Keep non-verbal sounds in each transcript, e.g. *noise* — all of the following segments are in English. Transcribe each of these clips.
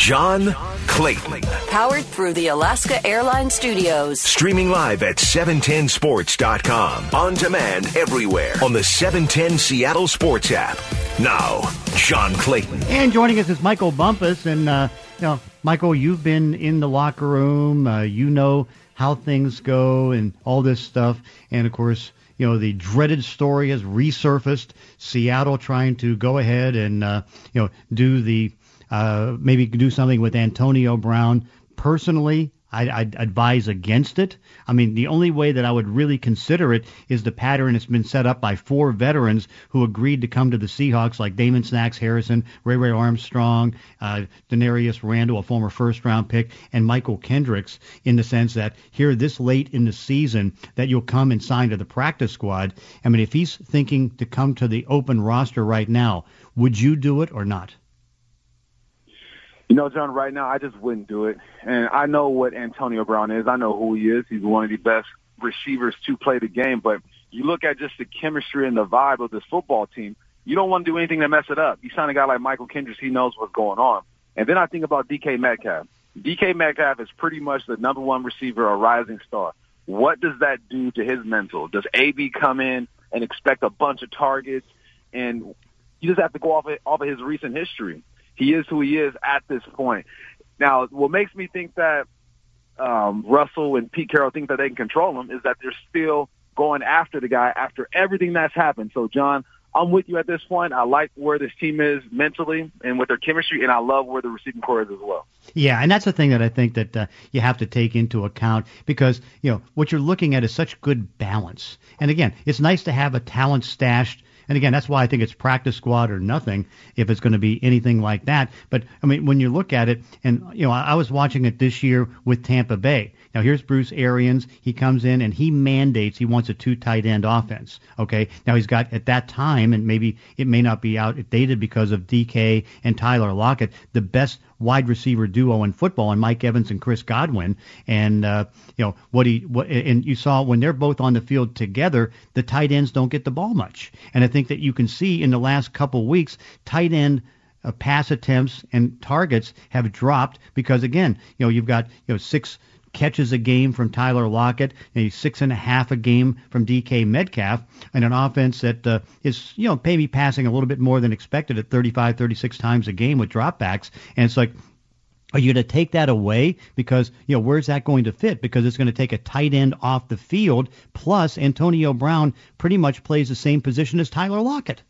John Clayton. Powered through the Alaska Airlines Studios. Streaming live at 710sports.com. On demand everywhere on the 710 Seattle Sports app. Now, John Clayton. And joining us is Michael Bumpus. And, uh, you know, Michael, you've been in the locker room. Uh, you know how things go and all this stuff. And, of course, you know, the dreaded story has resurfaced. Seattle trying to go ahead and, uh, you know, do the uh, maybe do something with Antonio Brown. Personally, I, I'd advise against it. I mean, the only way that I would really consider it is the pattern that's been set up by four veterans who agreed to come to the Seahawks, like Damon Snacks Harrison, Ray Ray Armstrong, uh, Damarious Randall, a former first-round pick, and Mychal Kendricks, in the sense that here this late in the season that you'll come and sign to the practice squad. I mean, if he's thinking to come to the open roster right now, would you do it or not? You know, John, right now I just wouldn't do it. And I know what Antonio Brown is. I know who he is. He's one of the best receivers to play the game. But you look at just the chemistry and the vibe of this football team, you don't want to do anything to mess it up. You sign a guy like Mychal Kendricks, he knows what's going on. And then I think about DK Metcalf. DK Metcalf is pretty much the number one receiver, a rising star. What does that do to his mental? Does AB come in and expect a bunch of targets? And you just have to go off of, off of his recent history. He is who he is at this point. Now, what makes me think that um, Russell and Pete Carroll think that they can control him is that they're still going after the guy after everything that's happened. So, John, I'm with you at this point. I like where this team is mentally and with their chemistry, and I love where the receiving corps is as well. Yeah, and that's the thing that I think that uh, you have to take into account because you know what you're looking at is such good balance. And again, it's nice to have a talent stashed and again, that's why I think it's practice squad or nothing if it's going to be anything like that. But I mean, when you look at it, and you know, I, I was watching it this year with Tampa Bay. Now here's Bruce Arians. He comes in and he mandates he wants a two tight end offense. Okay. Now he's got at that time, and maybe it may not be outdated because of DK and Tyler Lockett, the best wide receiver duo in football, and Mike Evans and Chris Godwin. And uh, you know what he what, and you saw when they're both on the field together, the tight ends don't get the ball much. And I think that you can see in the last couple weeks, tight end uh, pass attempts and targets have dropped because again, you know, you've got you know six catches a game from Tyler Lockett, a six and a half a game from DK Metcalf, and an offense that uh, is, you know, maybe passing a little bit more than expected at 35, 36 times a game with dropbacks. And it's like, are you going to take that away? Because, you know, where's that going to fit? Because it's going to take a tight end off the field. Plus, Antonio Brown pretty much plays the same position as Tyler Lockett.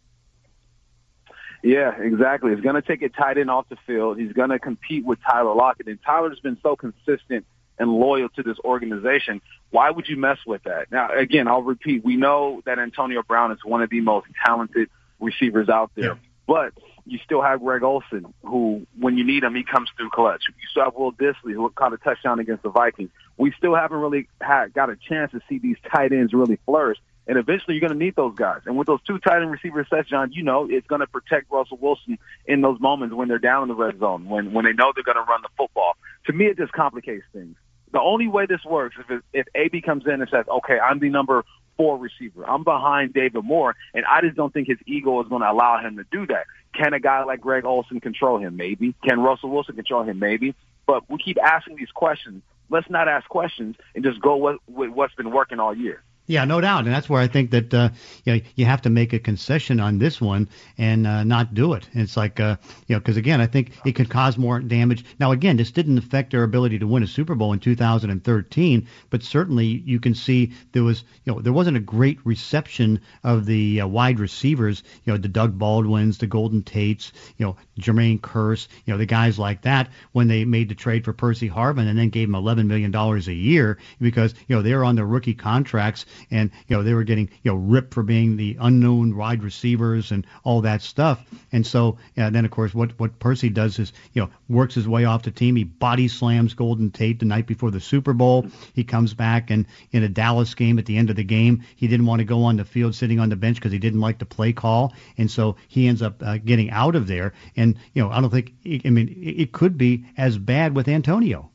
Yeah, exactly. He's going to take a tight end off the field. He's going to compete with Tyler Lockett. And Tyler's been so consistent and loyal to this organization. Why would you mess with that? Now, again, I'll repeat. We know that Antonio Brown is one of the most talented receivers out there, yeah. but you still have Greg Olsen, who, when you need him, he comes through clutch. You still have Will Dissly, who caught a touchdown against the Vikings. We still haven't really had, got a chance to see these tight ends really flourish. And eventually you're going to need those guys. And with those two tight end receiver sets, John, you know, it's going to protect Russell Wilson in those moments when they're down in the red zone, when, when they know they're going to run the football. To me, it just complicates things. The only way this works is if, if AB comes in and says, okay, I'm the number four receiver. I'm behind David Moore, and I just don't think his ego is going to allow him to do that. Can a guy like Greg Olsen control him? Maybe. Can Russell Wilson control him? Maybe. But we keep asking these questions. Let's not ask questions and just go with, with what's been working all year. Yeah, no doubt, and that's where I think that uh, you know you have to make a concession on this one and uh, not do it. And it's like uh, you know because again I think it could cause more damage. Now again, this didn't affect their ability to win a Super Bowl in 2013, but certainly you can see there was you know there wasn't a great reception of the uh, wide receivers. You know the Doug Baldwins, the Golden Tates, you know Jermaine Kearse, you know the guys like that when they made the trade for Percy Harvin and then gave him 11 million dollars a year because you know they're on their rookie contracts and you know they were getting you know ripped for being the unknown wide receivers and all that stuff. And so yeah, then of course what what Percy does is you know works his way off the team. He body slams Golden Tate the night before the Super Bowl. He comes back and in a Dallas game at the end of the game, he didn't want to go on the field sitting on the bench because he didn't like the play call, and so he ends up uh, getting out of there. And you know I don't think I mean it could be as bad with Antonio.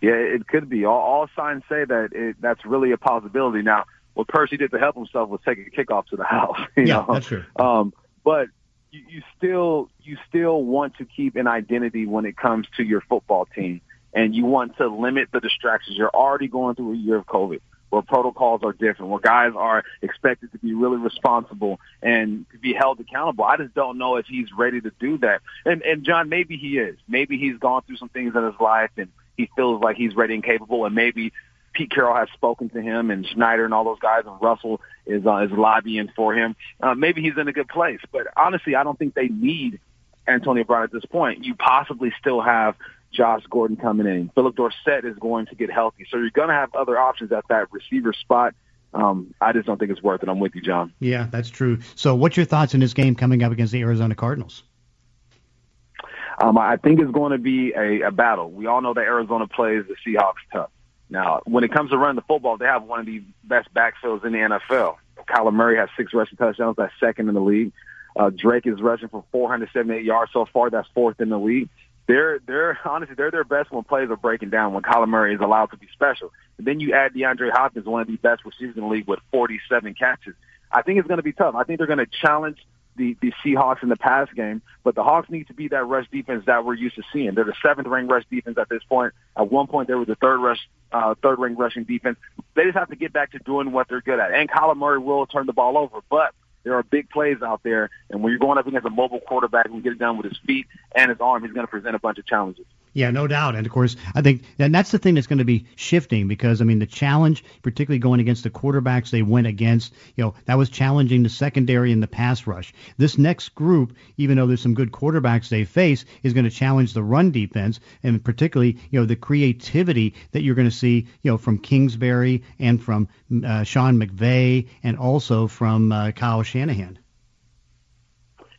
Yeah, it could be. All, all signs say that it, that's really a possibility. Now, what Percy did to help himself was take a kickoff to the *laughs* house. You yeah, know? that's true. Um, but you, you still you still want to keep an identity when it comes to your football team, and you want to limit the distractions. You're already going through a year of COVID where protocols are different, where guys are expected to be really responsible and to be held accountable. I just don't know if he's ready to do that. And and John, maybe he is. Maybe he's gone through some things in his life and he feels like he's ready and capable and maybe Pete Carroll has spoken to him and Schneider and all those guys and Russell is uh, is lobbying for him. Uh, maybe he's in a good place, but honestly, I don't think they need Antonio Brown at this point. You possibly still have Josh Gordon coming in. Philip Dorsett is going to get healthy, so you're going to have other options at that receiver spot. Um, I just don't think it's worth it. I'm with you, John. Yeah, that's true. So, what's your thoughts in this game coming up against the Arizona Cardinals? Um, I think it's going to be a, a battle. We all know that Arizona plays the Seahawks tough. Now, when it comes to running the football, they have one of the best backfields in the NFL. Kyler Murray has six rushing touchdowns. That's second in the league. Uh, Drake is rushing for 478 yards so far. That's fourth in the league. They're, they're honestly, they're their best when plays are breaking down, when Kyler Murray is allowed to be special. And then you add DeAndre Hopkins, one of the best receivers in the league with 47 catches. I think it's going to be tough. I think they're going to challenge the, the Seahawks in the pass game, but the Hawks need to be that rush defense that we're used to seeing. They're the seventh ranked rush defense at this point. At one point, they were the third rush, uh, third ranked rushing defense. They just have to get back to doing what they're good at. And Kyler Murray will turn the ball over, but there are big plays out there, and when you're going up against a mobile quarterback can get it done with his feet and his arm, he's going to present a bunch of challenges. Yeah, no doubt. And of course, I think and that's the thing that's going to be shifting because I mean the challenge, particularly going against the quarterbacks they went against, you know, that was challenging the secondary and the pass rush. This next group, even though there's some good quarterbacks they face, is going to challenge the run defense and particularly, you know, the creativity that you're going to see, you know, from Kingsbury and from uh, Sean McVay and also from uh, Kyle Shanahan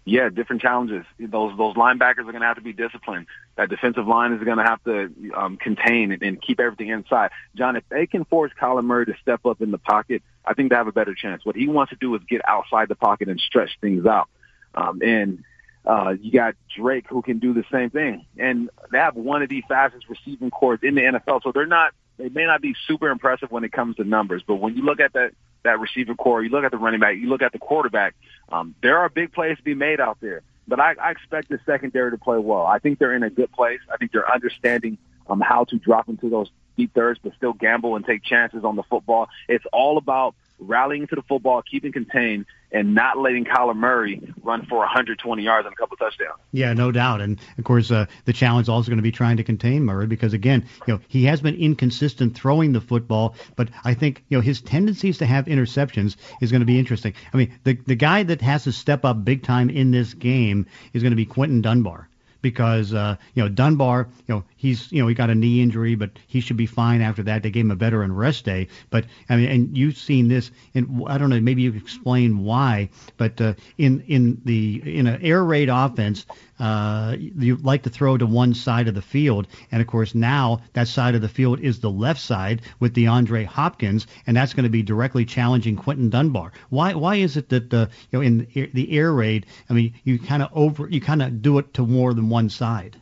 yeah, different challenges. Those those linebackers are going to have to be disciplined. That defensive line is going to have to um, contain and, and keep everything inside. John, if they can force Kyler Murray to step up in the pocket, I think they have a better chance. What he wants to do is get outside the pocket and stretch things out. Um, and uh, you got Drake who can do the same thing. And they have one of the fastest receiving corps in the NFL, so they're not they may not be super impressive when it comes to numbers, but when you look at that that receiver corps, you look at the running back, you look at the quarterback, um, there are big plays to be made out there. But I, I expect the secondary to play well. I think they're in a good place. I think they're understanding um, how to drop into those deep thirds, but still gamble and take chances on the football. It's all about rallying to the football, keeping contained, and not letting Kyler Murray run for 120 yards and a couple touchdowns. Yeah, no doubt. And of course, uh, the challenge is also going to be trying to contain Murray because again, you know, he has been inconsistent throwing the football, but I think you know his tendencies to have interceptions is going to be interesting. I mean, the the guy that has to step up big time in this game is going to be Quinton Dunbar because uh, you know Dunbar, you know he's you know he got a knee injury, but he should be fine after that. They gave him a veteran rest day. But I mean, and you've seen this, and I don't know, maybe you can explain why. But uh, in in the in an air raid offense, uh, you like to throw to one side of the field, and of course now that side of the field is the left side with DeAndre Hopkins, and that's going to be directly challenging Quinton Dunbar. Why why is it that uh, you know in the air raid, I mean, you kind of over you kind of do it to more than one side?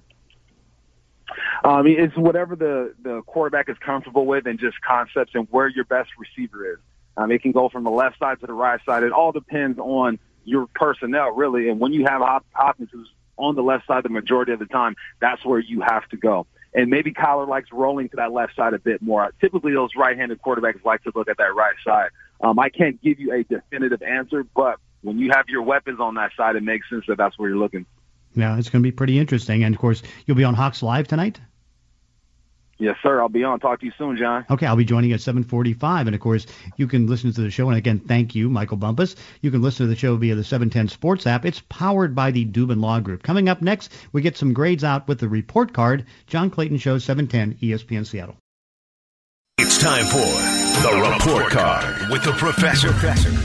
Mean, it's whatever the the quarterback is comfortable with, and just concepts and where your best receiver is. Um, it can go from the left side to the right side. It all depends on your personnel, really. And when you have Hopkins who's on the left side the majority of the time, that's where you have to go. And maybe Kyler likes rolling to that left side a bit more. Typically, those right-handed quarterbacks like to look at that right side. Um, I can't give you a definitive answer, but when you have your weapons on that side, it makes sense that that's where you're looking. Yeah, it's going to be pretty interesting. And of course, you'll be on Hawks Live tonight. Yes, sir. I'll be on. Talk to you soon, John. Okay, I'll be joining at 7:45, and of course, you can listen to the show. And again, thank you, Michael Bumpus. You can listen to the show via the 710 Sports app. It's powered by the Dubin Law Group. Coming up next, we get some grades out with the report card. John Clayton Show 710 ESPN Seattle. It's time for the report card with the professor.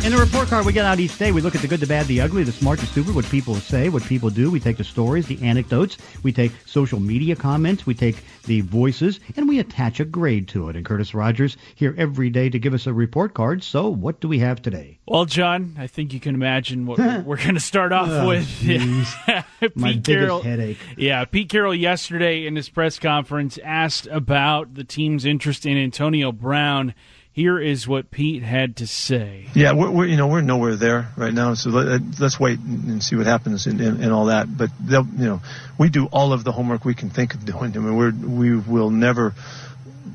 In the report card we get out each day, we look at the good, the bad, the ugly, the smart, the stupid, what people say, what people do. We take the stories, the anecdotes. We take social media comments. We take the voices, and we attach a grade to it. And Curtis Rogers here every day to give us a report card. So what do we have today? Well, John, I think you can imagine what we're going to start off *laughs* oh, with. *laughs* Pete My Carroll, headache. Yeah, Pete Carroll yesterday in his press conference asked about the team's interest in Antonio Brown. Here is what Pete had to say. Yeah, we're, we're you know we're nowhere there right now, so let, uh, us wait and see what happens and, and, and all that. But you know, we do all of the homework we can think of doing. I mean, we're we will never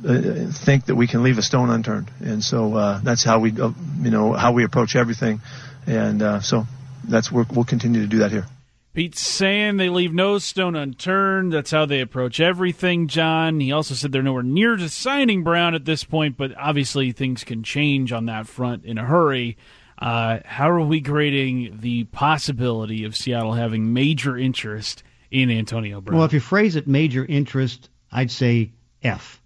uh, think that we can leave a stone unturned, and so uh, that's how we uh, you know how we approach everything, and uh, so that's we'll continue to do that here. Pete's saying they leave no stone unturned. That's how they approach everything, John. He also said they're nowhere near to signing Brown at this point, but obviously things can change on that front in a hurry. Uh, how are we grading the possibility of Seattle having major interest in Antonio Brown? Well, if you phrase it major interest, I'd say F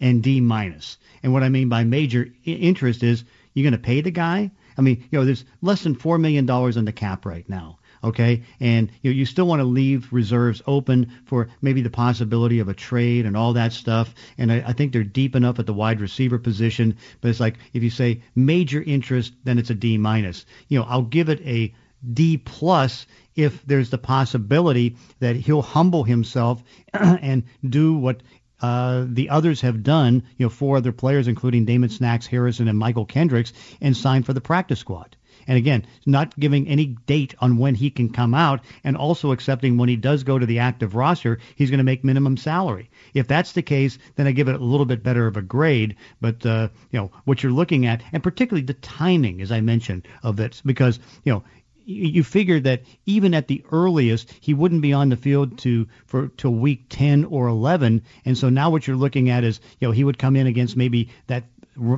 and D minus. And what I mean by major interest is you're going to pay the guy. I mean, you know, there's less than four million dollars in the cap right now okay? And you, know, you still want to leave reserves open for maybe the possibility of a trade and all that stuff. And I, I think they're deep enough at the wide receiver position. But it's like if you say major interest, then it's a D minus. You know, I'll give it a D plus if there's the possibility that he'll humble himself *clears throat* and do what uh, the others have done, you know, four other players, including Damon Snacks, Harrison, and Mychal Kendricks, and signed for the practice squad. And again, not giving any date on when he can come out and also accepting when he does go to the active roster, he's going to make minimum salary. If that's the case, then I give it a little bit better of a grade. But, uh, you know, what you're looking at, and particularly the timing, as I mentioned, of this, because, you know, you figured that even at the earliest he wouldn't be on the field to for till week 10 or 11 and so now what you're looking at is you know he would come in against maybe that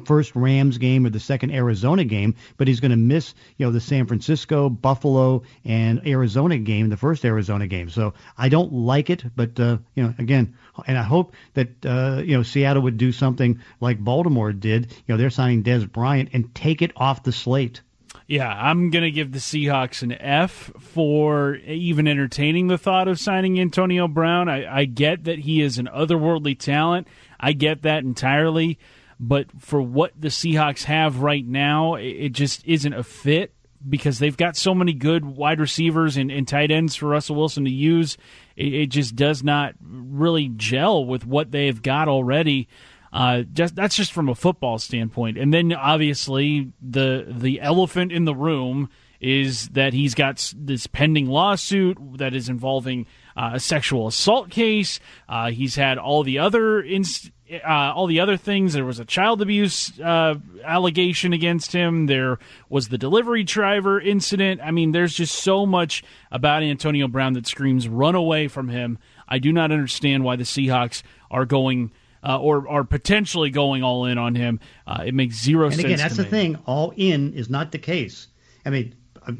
first Rams game or the second Arizona game, but he's going to miss, you know, the San Francisco, Buffalo, and Arizona game, the first Arizona game. So I don't like it, but uh, you know, again, and I hope that uh, you know Seattle would do something like Baltimore did. You know, they're signing Dez Bryant and take it off the slate. Yeah, I'm going to give the Seahawks an F for even entertaining the thought of signing Antonio Brown. I, I get that he is an otherworldly talent. I get that entirely but for what the Seahawks have right now, it just isn't a fit because they've got so many good wide receivers and, and tight ends for Russell Wilson to use. It, it, just does not really gel with what they've got already. Uh, just that's just from a football standpoint, and then obviously the the elephant in the room is that he's got this pending lawsuit that is involving uh, a sexual assault case. Uh, he's had all the other inst- uh, all the other things. There was a child abuse uh, allegation against him. There was the delivery driver incident. I mean, there's just so much about Antonio Brown that screams run away from him. I do not understand why the Seahawks are going. Uh, or are potentially going all in on him. Uh, it makes zero and sense. And again, that's the me. thing. All in is not the case. I mean,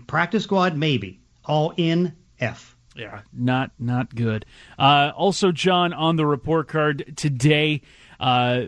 practice squad maybe. All in F. Yeah, not not good. Uh, also, John on the report card today, uh,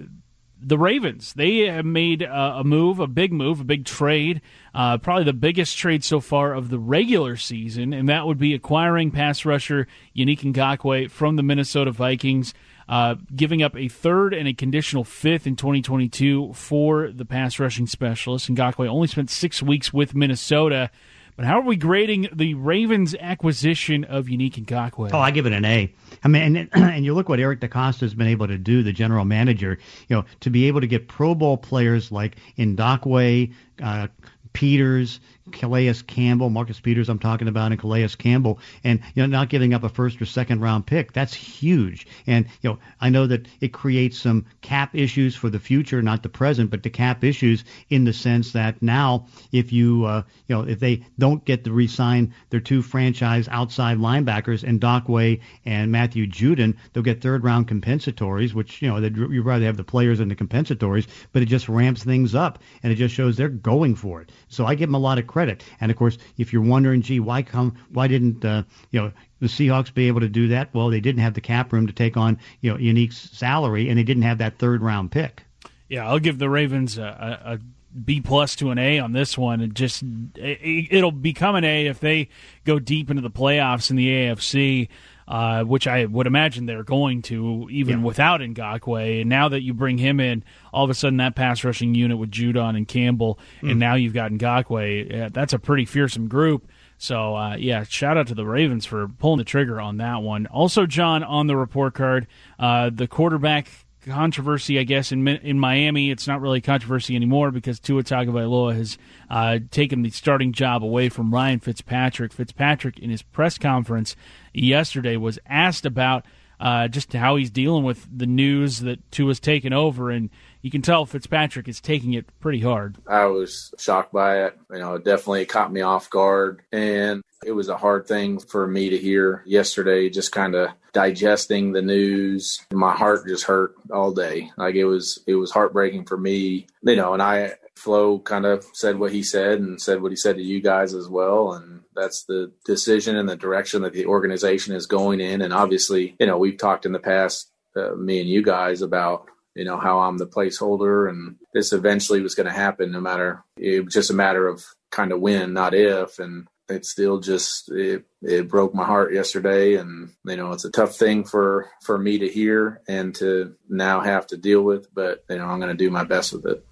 the Ravens they have made a, a, move, a big move, a big trade, uh, probably the biggest trade so far of the regular season, and that would be acquiring pass rusher Yannick Ngakoue from the Minnesota Vikings. Uh, giving up a third and a conditional fifth in 2022 for the pass rushing specialist. Ngakoue only spent six weeks with Minnesota. But how are we grading the Ravens' acquisition of Yannick Ngakoue? Oh, I give it an A. I mean, and, *clears throat* and you look what Eric DeCosta has been able to do, the general manager, you know, to be able to get Pro Bowl players like Ngakoue, uh, Peters, Calais Campbell, Marcus Peters, I'm talking about, and Calais Campbell, and you know, not giving up a first or second round pick. That's huge. And you know, I know that it creates some cap issues for the future, not the present, but the cap issues in the sense that now, if you uh, you know, if they don't get to re-sign their two franchise outside linebackers, and Ngakoue and Matthew Judon, they'll get third round compensatories, which you know, you'd rather have the players and the compensatories, but it just ramps things up, and it just shows they're going for it. So I give them a lot of credit. And of course, if you're wondering, gee, why come, why didn't uh, you know the Seahawks be able to do that? Well, they didn't have the cap room to take on you know Yannick's salary, and they didn't have that third round pick. Yeah, I'll give the Ravens a, a, a B plus to an A on this one. It just it, will become an A if they go deep into the playoffs in the AFC uh, which I would imagine they're going to even yeah. without Ngakoue. And now that you bring him in, all of a sudden that pass rushing unit with Judon and Campbell, mm. and now you've got Ngakoue, yeah, that's a pretty fearsome group. So uh, yeah, shout out to the Ravens for pulling the trigger on that one. Also, John on the report card, uh, the quarterback controversy, I guess, in in Miami. It's not really controversy anymore because Tua Tagovailoa has uh, taken the starting job away from Ryan Fitzpatrick. Fitzpatrick, in his press conference yesterday, was asked about uh, just how he's dealing with the news that Tua's taken over, and you can tell Fitzpatrick is taking it pretty hard. I was shocked by it. You know, it definitely caught me off guard, and it was a hard thing for me to hear yesterday. Just kind of digesting the news, my heart just hurt all day. Like it was, it was heartbreaking for me. You know, and I Flo kind of said what he said and said what he said to you guys as well. And that's the decision and the direction that the organization is going in. And obviously, you know, we've talked in the past, uh, me and you guys, about you know how I'm the placeholder, and this eventually was going to happen. No matter it was just a matter of kind of when, not if. And it still just it, it broke my heart yesterday and you know it's a tough thing for for me to hear and to now have to deal with but you know i'm going to do my best with it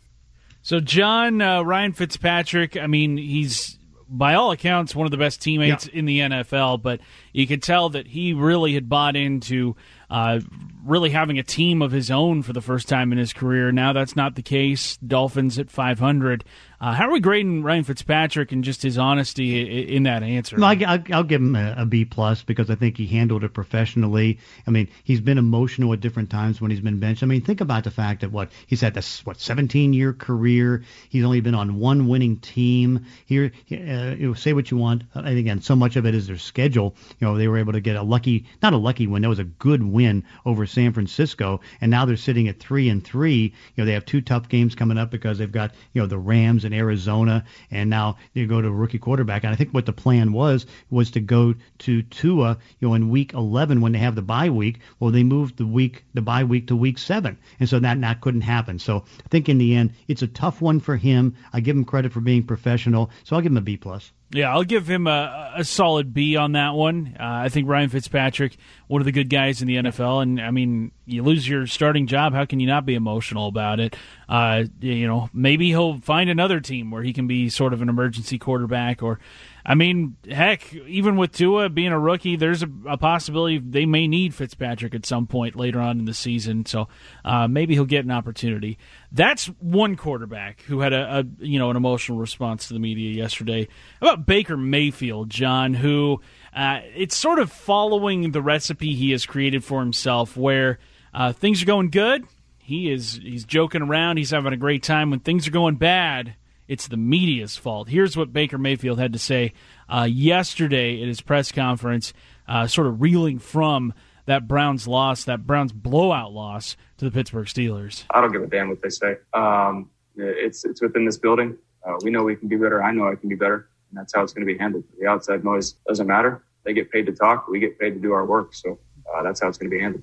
so john uh, ryan fitzpatrick i mean he's by all accounts, one of the best teammates yeah. in the NFL. But you could tell that he really had bought into uh, really having a team of his own for the first time in his career. Now that's not the case. Dolphins at 500. Uh, how are we grading Ryan Fitzpatrick and just his honesty in that answer? No, I, will give him a, a B plus because I think he handled it professionally. I mean, he's been emotional at different times when he's been benched. I mean, think about the fact that what he's had this what 17 year career. He's only been on one winning team. Here, uh, say what you want, and again, so much of it is their schedule. You know, they were able to get a lucky, not a lucky win. That was a good win over San Francisco, and now they're sitting at three and three. You know, they have two tough games coming up because they've got you know the Rams and in Arizona, and now you go to a rookie quarterback. And I think what the plan was was to go to Tua, you know, in week 11 when they have the bye week. Well, they moved the week, the bye week to week seven, and so that that couldn't happen. So I think in the end, it's a tough one for him. I give him credit for being professional, so I'll give him a B plus. Yeah, I'll give him a, a solid B on that one. Uh, I think Ryan Fitzpatrick, one of the good guys in the NFL, and I mean, you lose your starting job, how can you not be emotional about it? Uh, you know, maybe he'll find another team where he can be sort of an emergency quarterback, or I mean, heck, even with Tua being a rookie, there's a, a, possibility they may need Fitzpatrick at some point later on in the season. So uh, maybe he'll get an opportunity. That's one quarterback who had a, a, you know an emotional response to the media yesterday. How about Baker Mayfield, John, who uh, it's sort of following the recipe he has created for himself, where uh, things are going good. He is he's joking around. He's having a great time. When things are going bad it's the media's fault. Here's what Baker Mayfield had to say uh, yesterday at his press conference, uh, sort of reeling from that Browns loss, that Browns blowout loss to the Pittsburgh Steelers. I don't give a damn what they say. Um, it's it's within this building. Uh, we know we can be better. I know I can be better, and that's how it's going to be handled. The outside noise doesn't matter. They get paid to talk. We get paid to do our work. So uh, that's how it's going to be handled.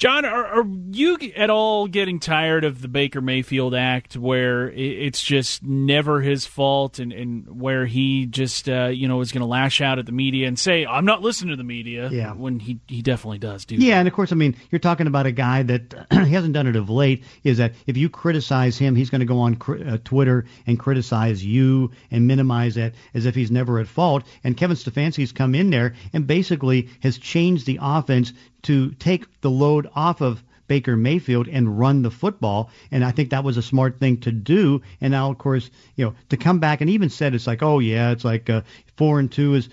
John, are, are, you at all getting tired of the Baker Mayfield act where it's just never his fault and, and where he just, uh, you know, is going to lash out at the media and say, I'm not listening to the media yeah. when he, he definitely does, do Yeah, and of course, I mean, you're talking about a guy that *clears throat* he hasn't done it of late, is that if you criticize him, he's going to go on uh, Twitter and criticize you and minimize it as if he's never at fault. And Kevin Stefanski's come in there and basically has changed the offense to take the load off of Baker Mayfield and run the football. And I think that was a smart thing to do. And now, of course, you know, to come back and even said it's like, oh yeah, it's like uh, four and two is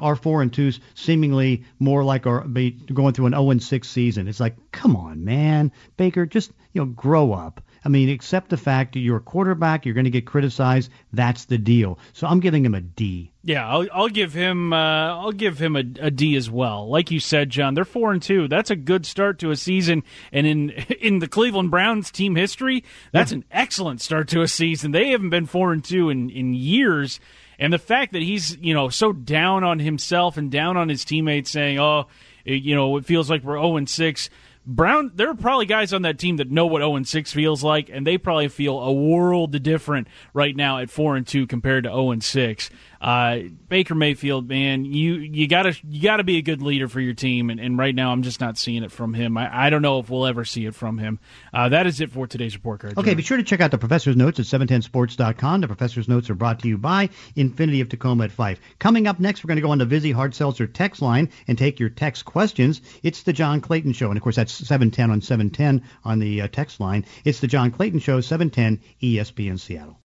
our four and two is seemingly more like our going through an 0 and six season. It's like, come on, man, Baker, just you know, grow up. I mean, accept the fact that you're a quarterback, you're going to get criticized. That's the deal. So I'm giving him a D. Yeah, I'll, I'll give him uh, I'll give him a, a D as well. Like you said, John, they're four and two. That's a good start to a season, and in *laughs* in the Cleveland Browns team history, that's an excellent start to a season. They haven't been four and two in in years. And the fact that he's, you know, so down on himself and down on his teammates saying, "Oh, you know, it feels like we're 0 and 6." Brown, there are probably guys on that team that know what 0 and 6 feels like, and they probably feel a world different right now at 4 and 2 compared to 0 and 6. Uh, Baker Mayfield, man, you you gotta you gotta be a good leader for your team, and, and right now I'm just not seeing it from him. I, I don't know if we'll ever see it from him. Uh, that is it for today's report card. Okay, be sure to check out the professor's notes at 710sports.com. The professor's notes are brought to you by Infiniti of Tacoma at Fife. Coming up next, we're going to go on the Vizzy Hard Seltzer text line and take your text questions. It's the John Clayton Show, and of course that's 710 on 710 on the uh, text line. It's the John Clayton Show, 710 ESPN Seattle.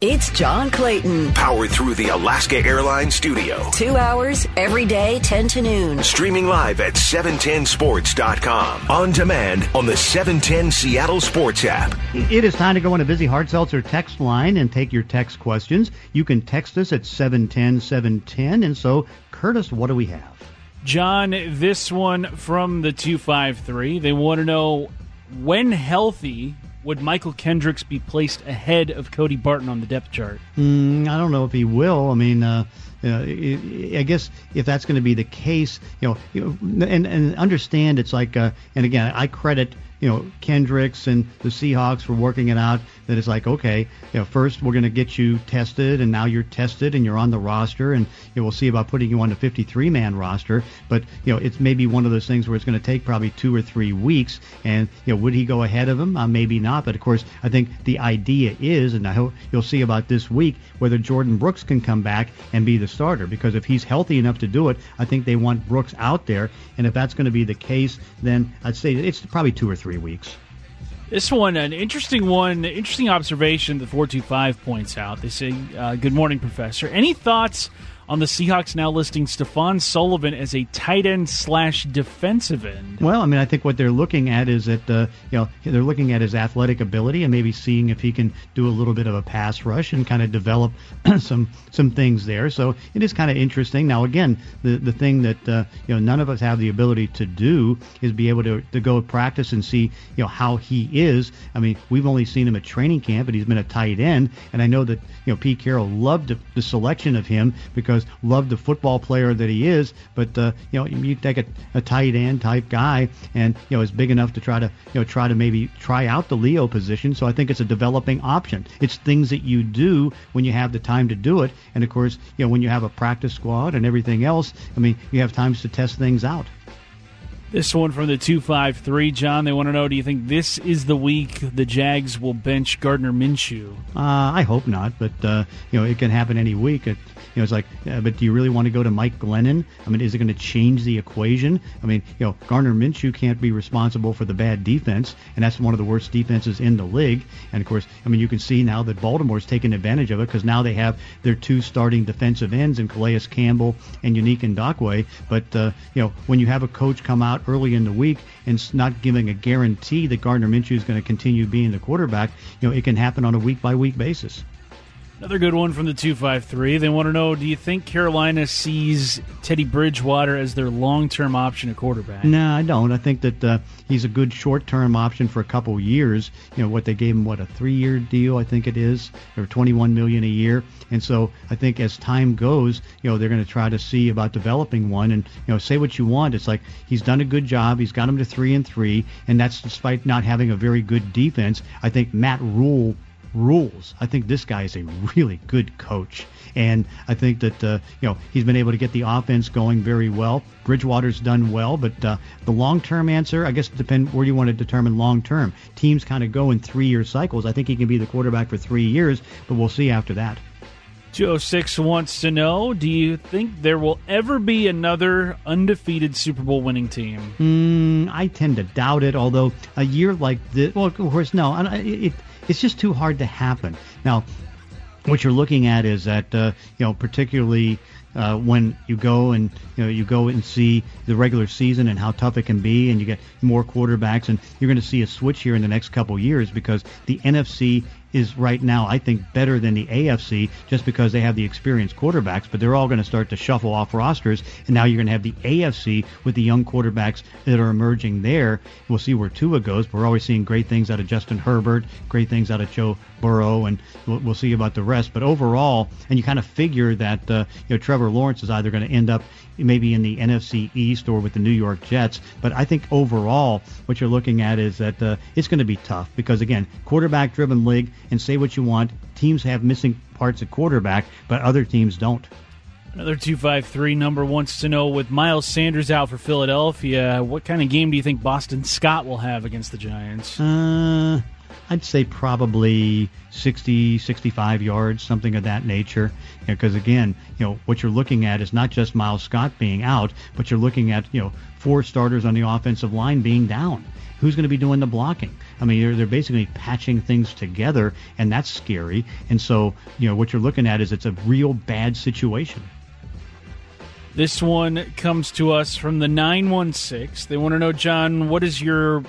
It's John Clayton. Powered through the Alaska Airlines studio. Two hours every day, 10 to noon. Streaming live at 710sports.com. On demand on the 710 Seattle Sports app. It is time to go on a Vizzy Hard Seltzer text line and take your text questions. You can text us at 710 710. And so, Curtis, what do we have? John, this one from the 253. They want to know when healthy would Mychal Kendricks be placed ahead of Cody Barton on the depth chart? Mm, I don't know if he will. I mean, uh, I guess if that's going to be the case, you know, you know and and understand it's like, uh, and again, I credit you know Kendricks and the Seahawks for working it out. That it's like, okay, you know, first we're going to get you tested, and now you're tested and you're on the roster, and you know, we'll see about putting you on the 53-man roster. But you know, it's maybe one of those things where it's going to take probably two or three weeks. And you know, would he go ahead of him? Uh, maybe not. But of course, I think the idea is, and I hope you'll see about this week whether Jordan Brooks can come back and be the starter. Because if he's healthy enough to do it, I think they want Brooks out there. And if that's going to be the case, then I'd say it's probably two or three weeks. This one, an interesting one, interesting observation that 425 points out. They say, uh, Good morning, Professor. Any thoughts on the Seahawks now listing Stephen Sullivan as a tight end slash defensive end. Well, I mean, I think what they're looking at is that uh, you know they're looking at his athletic ability and maybe seeing if he can do a little bit of a pass rush and kind of develop *clears throat* some some things there. So it is kind of interesting. Now, again, the the thing that uh, you know none of us have the ability to do is be able to to go practice and see you know how he is. I mean, we've only seen him at training camp, and he's been a tight end, and I know that you know Pete Carroll loved the selection of him because because loved the football player that he is. But uh, you know, you take a, a tight end type guy, and you know, is big enough to try to you know try to maybe try out the Leo position. So I think it's a developing option. It's things that you do when you have the time to do it, and of course, you know, when you have a practice squad and everything else. I mean, you have times to test things out. This one from the 253, John. They want to know do you think this is the week the Jags will bench Gardner Minshew? Uh, I hope not, but, uh, you know, it can happen any week. It, you know, it's like, but do you really want to go to Mike Glennon? I mean, is it going to change the equation? I mean, you know, Gardner Minshew can't be responsible for the bad defense, and that's one of the worst defenses in the league. And, of course, I mean, you can see now that Baltimore's taken advantage of it because now they have their two starting defensive ends in Calais Campbell and Yannick Ngakoue. But, uh, you know, when you have a coach come out early in the week and not giving a guarantee that Gardner Minshew is going to continue being the quarterback, you know, it can happen on a week by week basis. Another good one from the 253. They want to know do you think Carolina sees Teddy Bridgewater as their long term option at quarterback? No, I don't. I think that uh, he's a good short term option for a couple years. You know, what they gave him, what, a three year deal, I think it is, or 21 million a year. And so I think as time goes, you know, they're going to try to see about developing one. And, you know, say what you want. It's like he's done a good job. He's got him to three and three. And that's despite not having a very good defense. I think Matt Rhule rules. I think this guy is a really good coach, and I think that uh, you know he's been able to get the offense going very well. Bridgewater's done well, but uh, the long-term answer, I guess, depend where you want to determine long-term. Teams kind of go in three-year cycles. I think he can be the quarterback for three years, but we'll see after that. 206 wants to know Do you think there will ever be another undefeated Super Bowl winning team? Mm, I tend to doubt it, although a year like this, well, of course, no. It, it's just too hard to happen. Now, what you're looking at is that uh, you know particularly uh, when you go and you know you go and see the regular season and how tough it can be, and you get more quarterbacks, and you're going to see a switch here in the next couple years because the NFC is right now, I think, better than the AFC just because they have the experienced quarterbacks, but they're all going to start to shuffle off rosters. And now you're going to have the AFC with the young quarterbacks that are emerging there. We'll see where Tua goes. but We're always seeing great things out of Justin Herbert, great things out of Joe Burrow, and we'll, we'll see about the rest. But overall, and you kind of figure that uh, you know Trevor Lawrence is either going to end up maybe in the NFC East or with the New York Jets. But I think overall, what you're looking at is that uh, it's going to be tough because again, quarterback-driven league, and say what you want, teams have missing parts at quarterback, but other teams don't. Another 253 number wants to know with Miles Sanders out for Philadelphia, what kind of game do you think Boston Scott will have against the Giants? Uh, I'd say probably 60, 65 yards, something of that nature. Because again, you know, what you're looking at is not just Miles Scott being out, but you're looking at, you know, four starters on the offensive line being down. Who's going to be doing the blocking? I mean, they're, they're basically patching things together, and that's scary. And so, you know, what you're looking at is it's a real bad situation. This one comes to us from the 916. They want to know, John, what is your,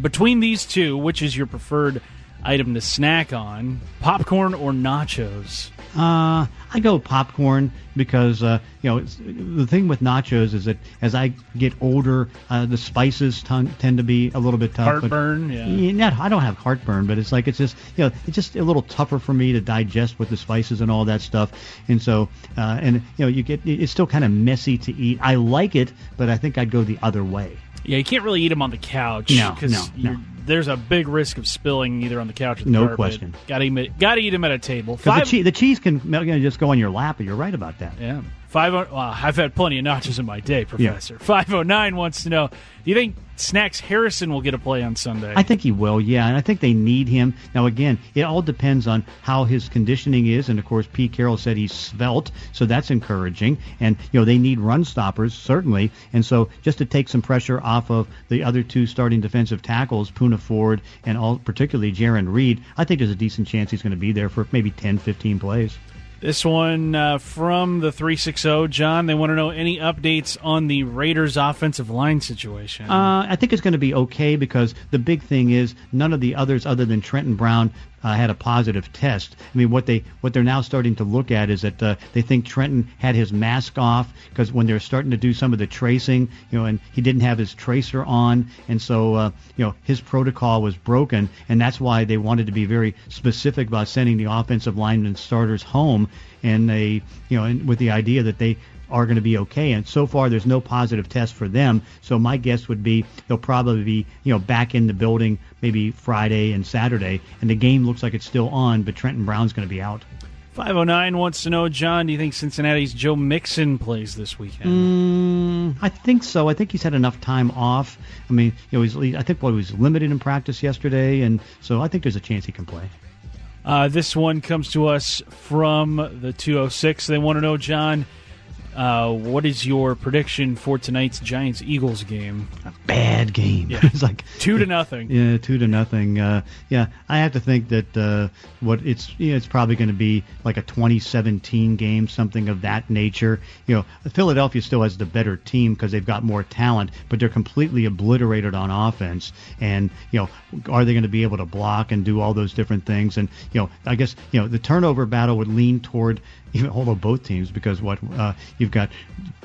between these two, which is your preferred item to snack on? Popcorn or nachos? Uh, I go popcorn because uh, you know the thing with nachos is that as I get older, uh, the spices t- tend to be a little bit tough. Heartburn, yeah. yeah. I don't have heartburn, but it's like it's just you know it's just a little tougher for me to digest with the spices and all that stuff. And so uh, and you know you get it's still kind of messy to eat. I like it, but I think I'd go the other way. Yeah, you can't really eat them on the couch. No, no, no there's a big risk of spilling either on the couch or the no carpet. question. Got to eat, got to eat them at a table. Because the, che- the, cheese can you know, just go on your lap. You're right about that. Yeah. Five. Oh, well, I've had plenty of notches in my day, Professor. Five oh nine wants to know: Do you think Snacks Harrison will get a play on Sunday? I think he will. Yeah, and I think they need him. Now again, it all depends on how his conditioning is, and of course, Pete Carroll said he's svelte, so that's encouraging. And you know, they need run stoppers certainly, and so just to take some pressure off of the other two starting defensive tackles, Poona Ford and all, particularly Jarran Reed, I think there's a decent chance he's going to be there for maybe 10, 15 plays. This one uh, from the 360, John. They want to know any updates on the Raiders' offensive line situation. Uh, I think it's going to be okay because the big thing is none of the others, other than Trenton Brown, uh, had a positive test. I mean, what they what they're now starting to look at is that uh, they think Trenton had his mask off because when they're starting to do some of the tracing, you know, and he didn't have his tracer on, and so uh, you know his protocol was broken, and that's why they wanted to be very specific about sending the offensive linemen starters home, and they you know, and with the idea that they are going to be okay. And so far, there's no positive test for them. So my guess would be they'll probably be, you know, back in the building maybe Friday and Saturday. And the game looks like it's still on, but Trenton Brown's going to be out. 509 wants to know, John, do you think Cincinnati's Joe Mixon plays this weekend? Mm, I think so. I think he's had enough time off. I mean, you know, he's, I think what well, he was limited in practice yesterday, and so I think there's a chance he can play. Uh, this one comes to us from the 206. They want to know, John, uh, what is your prediction for tonight's Giants Eagles game? A bad game. Yeah. *laughs* it's like two to nothing. Yeah, two to nothing. Uh, yeah, I have to think that uh, what it's you know, it's probably going to be like a 2017 game, something of that nature. You know, Philadelphia still has the better team because they've got more talent, but they're completely obliterated on offense. And you know, are they going to be able to block and do all those different things? And you know, I guess you know the turnover battle would lean toward *laughs* even although both teams because what uh, you've got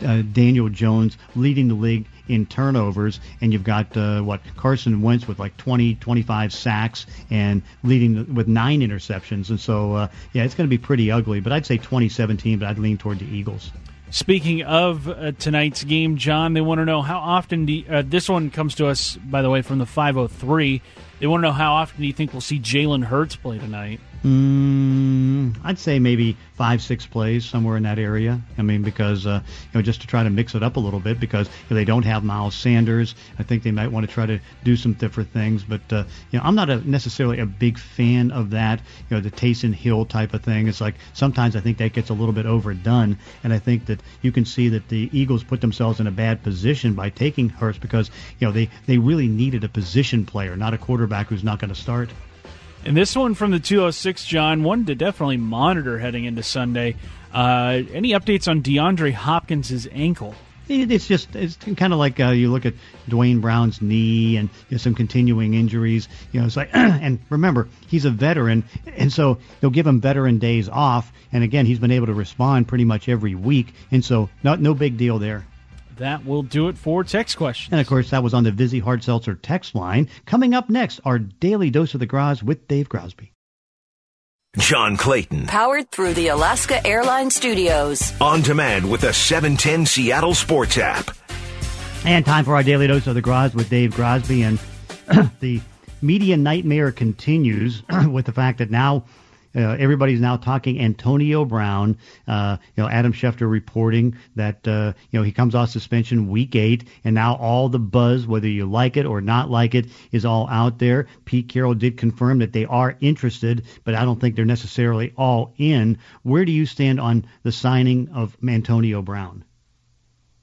uh, Daniel Jones leading the league in turnovers, and you've got uh, what Carson Wentz with like 20, 25 sacks and leading the, with nine interceptions, and so uh, yeah, it's going to be pretty ugly. But I'd say 2017, but I'd lean toward the Eagles. Speaking of uh, tonight's game, John, they want to know how often. Do you, uh, this one comes to us, by the way, from the 503. They want to know how often do you think we'll see Jalen Hurts play tonight? Mm, I'd say maybe five, six plays somewhere in that area. I mean, because uh, you know, just to try to mix it up a little bit, because you know, they don't have Miles Sanders. I think they might want to try to do some different things. But uh, you know, I'm not a, necessarily a big fan of that. You know, the Taysom Hill type of thing. It's like sometimes I think that gets a little bit overdone, and I think that you can see that the Eagles put themselves in a bad position by taking Hurts because you know they they really needed a position player, not a quarterback who's not going to start. And this one from the 206, John, one to definitely monitor heading into Sunday. Uh, any updates on DeAndre Hopkins' ankle? It's just it's kind of like uh, you look at Duane Brown's knee and you know, some continuing injuries. You know, it's like *clears throat* and remember he's a veteran, and so they'll give him veteran days off. And again, he's been able to respond pretty much every week, and so not no big deal there. That will do it for text questions. And of course, that was on the Vizzy Hard Seltzer text line. Coming up next, our daily dose of the Groz with Dave Grosby. John Clayton. Powered through the Alaska Airlines Studios. On demand with the 710 Seattle Sports app. And time for our daily dose of the Groz with Dave Grosby. And *clears throat* the media nightmare continues *clears throat* with the fact that now uh, everybody's now talking Antonio Brown. Uh, you know, Adam Schefter reporting that uh, you know he comes off suspension week eight, and now all the buzz, whether you like it or not like it, is all out there. Pete Carroll did confirm that they are interested, but I don't think they're necessarily all in. Where do you stand on the signing of Antonio Brown?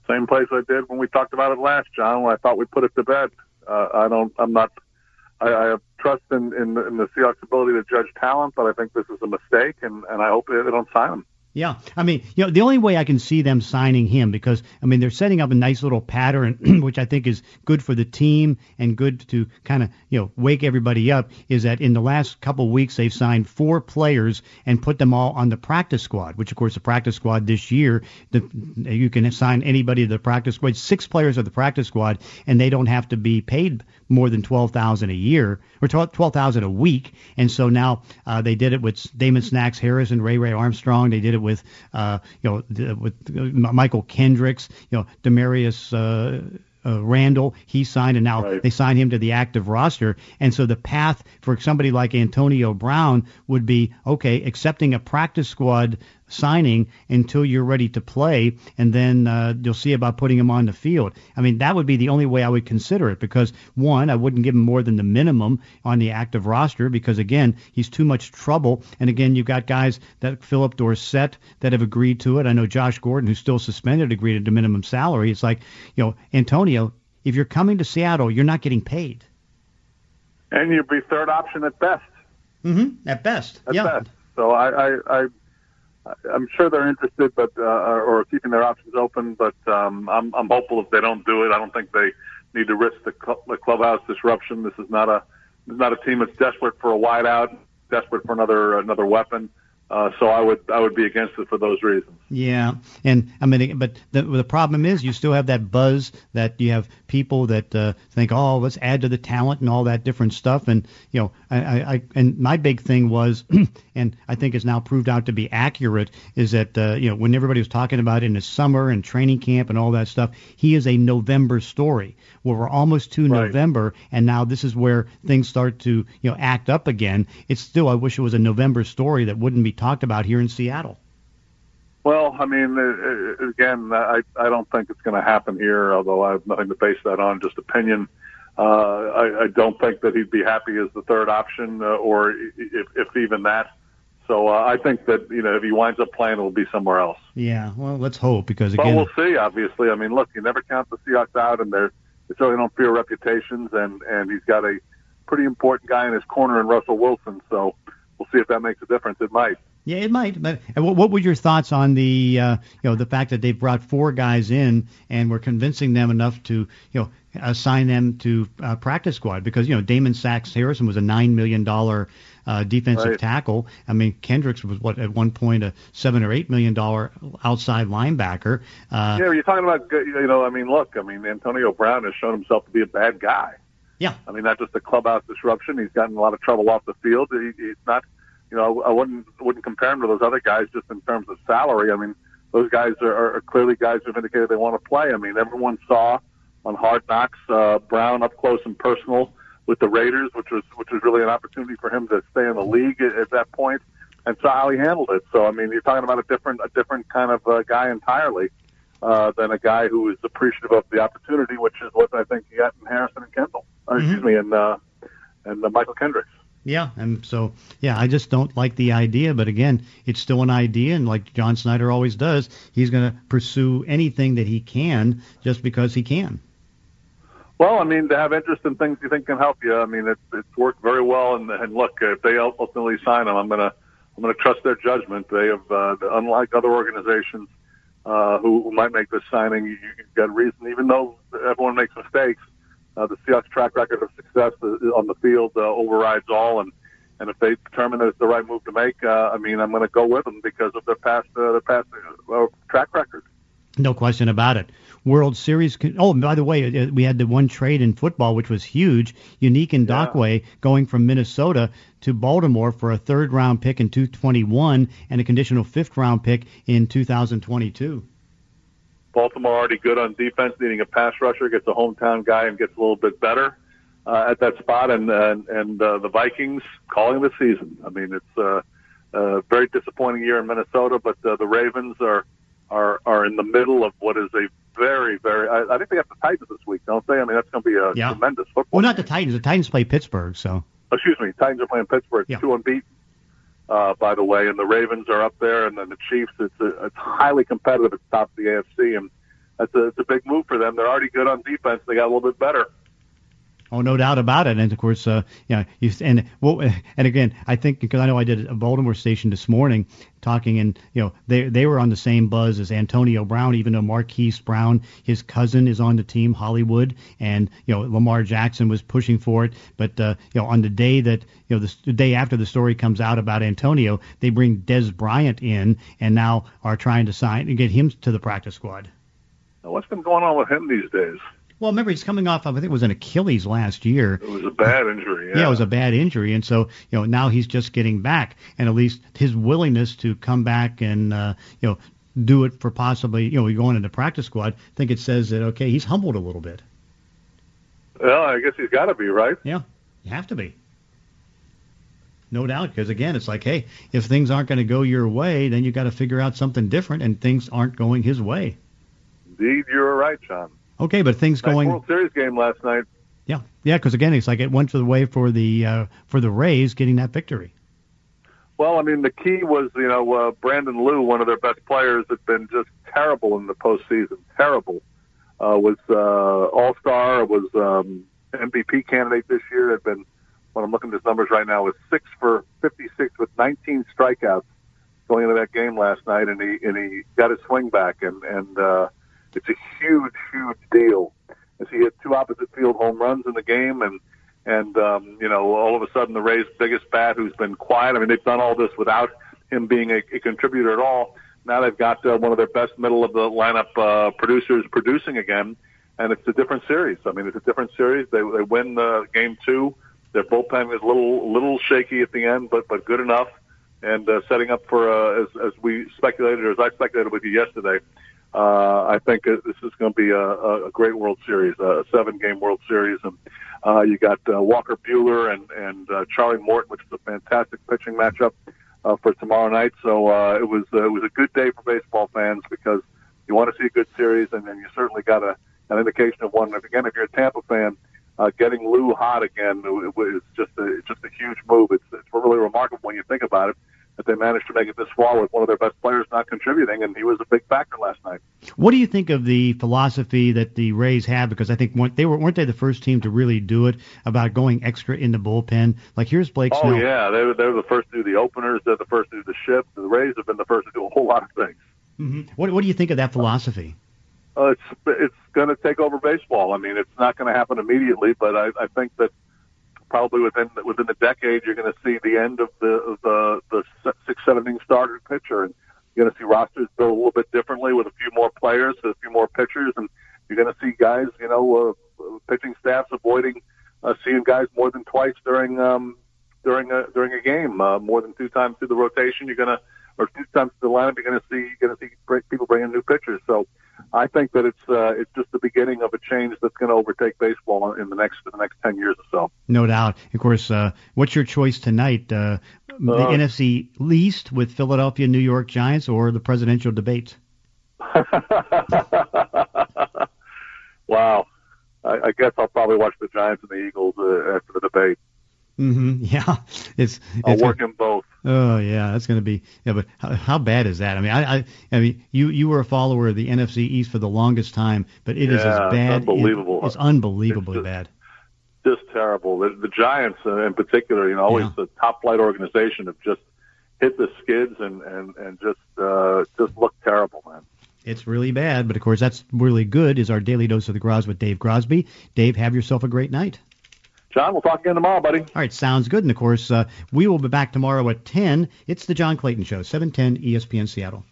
Same place I did when we talked about it last, John. When I thought we put it to bed. Uh, I don't. I'm not. I, I have trust in, in, in the Seahawks' ability to judge talent, but I think this is a mistake, and, and I hope they don't sign him. Yeah, I mean, you know, the only way I can see them signing him because I mean they're setting up a nice little pattern, *clears throat* which I think is good for the team and good to kind of you know wake everybody up. Is that in the last couple weeks they've signed four players and put them all on the practice squad, which of course the practice squad this year the, you can assign anybody to the practice squad, six players of the practice squad, and they don't have to be paid more than twelve thousand a year or twelve thousand a week. And so now uh, they did it with Damon Snacks Harris and Ray Ray Armstrong. They did it with uh, you know with Mychal Kendricks, you know Damarious. Uh, uh, Randall, he signed, and now right. they signed him to the active roster. And so the path for somebody like Antonio Brown would be okay, accepting a practice squad signing until you're ready to play, and then uh, you'll see about putting him on the field. I mean, that would be the only way I would consider it because one, I wouldn't give him more than the minimum on the active roster because again, he's too much trouble. And again, you've got guys that Phillip Dorsett that have agreed to it. I know Josh Gordon, who's still suspended, agreed to minimum salary. It's like, you know, Antonio, if you're coming to Seattle, you're not getting paid. And you'd be third option at best. Mm-hmm. At best. At yeah. best. So I, I, I I'm sure they're interested, but uh, or keeping their options open. But um, I'm I'm hopeful if they don't do it, I don't think they need to risk the, cl- the clubhouse disruption. This is not a this is not a team that's desperate for a wideout, desperate for another another weapon. Uh, so I would I would be against it for those reasons. Yeah, and I mean, but the the problem is you still have that buzz that you have people that uh, think, oh, let's add to the talent and all that different stuff. And you know, I, I and my big thing was, *clears throat* and I think it's now proved out to be accurate, is that uh, you know when everybody was talking about it in the summer and training camp and all that stuff, he is a November story. Well, we're almost to right. November, and now this is where things start to you know act up again. It's still, I wish it was a November story that wouldn't be talked about here in Seattle. Well, I mean, uh, uh, again, I I don't think it's going to happen here. Although I have nothing to base that on, just opinion. Uh, I, I don't think that he'd be happy as the third option, uh, or if, if even that. So uh, I think that you know if he winds up playing, it will be somewhere else. Yeah, well, let's hope because again, but we'll see. Obviously, I mean, look, you never count the Seahawks out, and they're they certainly don't fear reputations, and and he's got a pretty important guy in his corner in Russell Wilson. So we'll see if that makes a difference. It might. Yeah, it might. But what, what were your thoughts on the uh, you know the fact that they brought four guys in and were convincing them enough to you know assign them to uh, practice squad because you know Damon Snacks Harrison was a nine million dollar uh, defensive right. tackle. I mean Kendricks was what at one point a seven or eight million dollar outside linebacker. Uh, yeah, you're talking about you know I mean look I mean Antonio Brown has shown himself to be a bad guy. Yeah, I mean not just a clubhouse disruption. He's gotten a lot of trouble off the field. He, he's not you know, I wouldn't wouldn't compare him to those other guys just in terms of salary. I mean, those guys are, are clearly guys who've indicated they want to play. I mean, everyone saw on Hard Knocks uh, Brown up close and personal with the Raiders, which was which was really an opportunity for him to stay in the league at, at that point, and saw how he handled it. So, I mean, you're talking about a different a different kind of uh, guy entirely. Uh, than a guy who is appreciative of the opportunity, which is what I think he got in Harrison and Kendall, or, mm-hmm. excuse me, and uh, and uh, Mychal Kendricks. Yeah, and so yeah, I just don't like the idea, but again, it's still an idea, and like John Schneider always does, he's going to pursue anything that he can just because he can. Well, I mean, to have interest in things you think can help you, I mean, it's it's worked very well. And, and look, if they ultimately sign him, I'm gonna I'm gonna trust their judgment. They have, uh, unlike other organizations uh, who, who might make this signing, you, you've got reason, even though everyone makes mistakes uh, the Seahawks' track record of success on the field uh, overrides all, and and if they determine that it's the right move to make, uh, I mean, I'm going to go with them because of their past uh, their past uh, track record. No question about it. World Series. Oh, by the way, uh, we had the one trade in football, which was huge. Yannick Ngakoue yeah. going from Minnesota to Baltimore for a third round pick in 221 and a conditional fifth round pick in 2022. Baltimore already good on defense, needing a pass rusher, gets a hometown guy and gets a little bit better uh, at that spot, and and, and uh, the Vikings calling the season. I mean, it's uh, a very disappointing year in Minnesota, but uh, the Ravens are are are in the middle of what is a very very. I, I think they have the Titans this week, don't they? I mean, that's going to be a yeah. tremendous football. Well, not the Titans. The Titans play Pittsburgh, so. Excuse me, Titans are playing Pittsburgh, yeah. two unbeaten. Uh, by the way, and the Ravens are up there, and then the Chiefs. It's a, it's highly competitive at the top of the AFC, and that's a, it's a big move for them. They're already good on defense. They got a little bit better. Oh, no doubt about it. And of course, uh, you know, you, and well, *laughs* and again, I think because I know I did a Baltimore station this morning talking, and you know, they they were on the same buzz as Antonio Brown, even though Marquise Brown, his cousin, is on the team, Hollywood, and you know, Lamar Jackson was pushing for it. But uh, you know, on the day that you know, the, the day after the story comes out about Antonio, they bring Dez Bryant in, and now are trying to sign and get him to the practice squad. Now, What's been going on with him these days? Well, remember he's coming off of I think it was an Achilles last year. It was a bad injury. Yeah. yeah, it was a bad injury, and so you know now he's just getting back, and at least his willingness to come back and uh, you know do it for possibly you know going into practice squad. I think it says that okay, he's humbled a little bit. Well, I guess he's got to be right. Yeah, you have to be. No doubt, because again, it's like, hey, if things aren't going to go your way, then you got to figure out something different, and things aren't going his way. Indeed, you're right, John. Okay, but things nice going. World Series game last night. Yeah, yeah, because again, it's like it went to the way for the uh, for the Rays getting that victory. Well, I mean, the key was you know uh, Brandon Lowe, one of their best players, had been just terrible in the postseason. Terrible. Uh, was uh, All Star, was um, MVP candidate this year. Had been when I'm looking at his numbers right now was six for 56 with 19 strikeouts going into that game last night, and he and he got his swing back, and and uh, it's a huge, huge deal. As he hit two opposite field home runs in the game, and and um, you know all of a sudden the Rays' biggest bat, who's been quiet. I mean, they've done all this without him being a, a contributor at all. Now they've got uh, one of their best middle of the lineup uh, producers producing again, and it's a different series. I mean, it's a different series. They they win uh, game two. Their bullpen is a little little shaky at the end, but but good enough, and uh, setting up for uh, as as we speculated or as I speculated with you yesterday uh, I think this is going to be a, a great World Series, a seven-game World Series, and uh, you got uh, Walker Buehler and and uh, Charlie Morton, which is a fantastic pitching matchup uh, for tomorrow night. So uh, it was uh, it was a good day for baseball fans because you want to see a good series, and then you certainly got a an indication of one. If again, if you're a Tampa fan, uh, getting Lowe hot again is just a just a huge move. It's it's really remarkable when you think about it that they managed to make it this far with one of their best players not contributing, and he was a big factor last night. What do you think of the philosophy that the Rays have? Because I think they were weren't they the first team to really do it about going extra in the bullpen? Like here's Blake oh. Oh yeah, they were they were the first to do the openers. They're the first to do the shift. The Rays have been the first to do a whole lot of things. Mm-hmm. What what do you think of that philosophy? Uh, it's it's going to take over baseball. I mean, it's not going to happen immediately, but I, I think that probably within within the decade, you're going to see the end of the of the the six seven inning starter pitcher, and you're going to see rosters built a little bit differently with a few more players, a few more pitchers, and you're going to see guys, you know, uh, pitching staffs avoiding uh, seeing guys more than twice during um, during a during a game, uh, more than two times through the rotation. You're going to or two times through the lineup, you're going to see you're going to see people bringing new pitchers. So I think that it's uh, it's just the beginning of a change that's going to overtake baseball in the next in the next ten years or so. No doubt. Of course, uh, what's your choice tonight? Uh, the uh, NFC least with Philadelphia, New York Giants, or the presidential debate? *laughs* wow. I, I guess I'll probably watch the Giants and the Eagles uh, after the debate. Mm-hmm. *laughs* Yeah, it's. I'll work in both. Oh yeah, that's going to be. Yeah, but how, how, bad is that? I mean, I, I, I mean, you you were a follower of the NFC East for the longest time, but it yeah, is as bad. It's unbelievable. It, it's unbelievably it's just, bad. Just terrible. The, the Giants, uh, in particular, you know, always yeah. the top flight organization, have just hit the skids and and and just uh, just look terrible, man. It's really bad, but of course that's really good. Is our daily dose of the Groz with Dave Grosby. Dave, have yourself a great night. John, we'll talk again tomorrow, buddy. All right, sounds good. And of course, uh, we will be back tomorrow at 10. It's the John Clayton Show, 710 ESPN Seattle.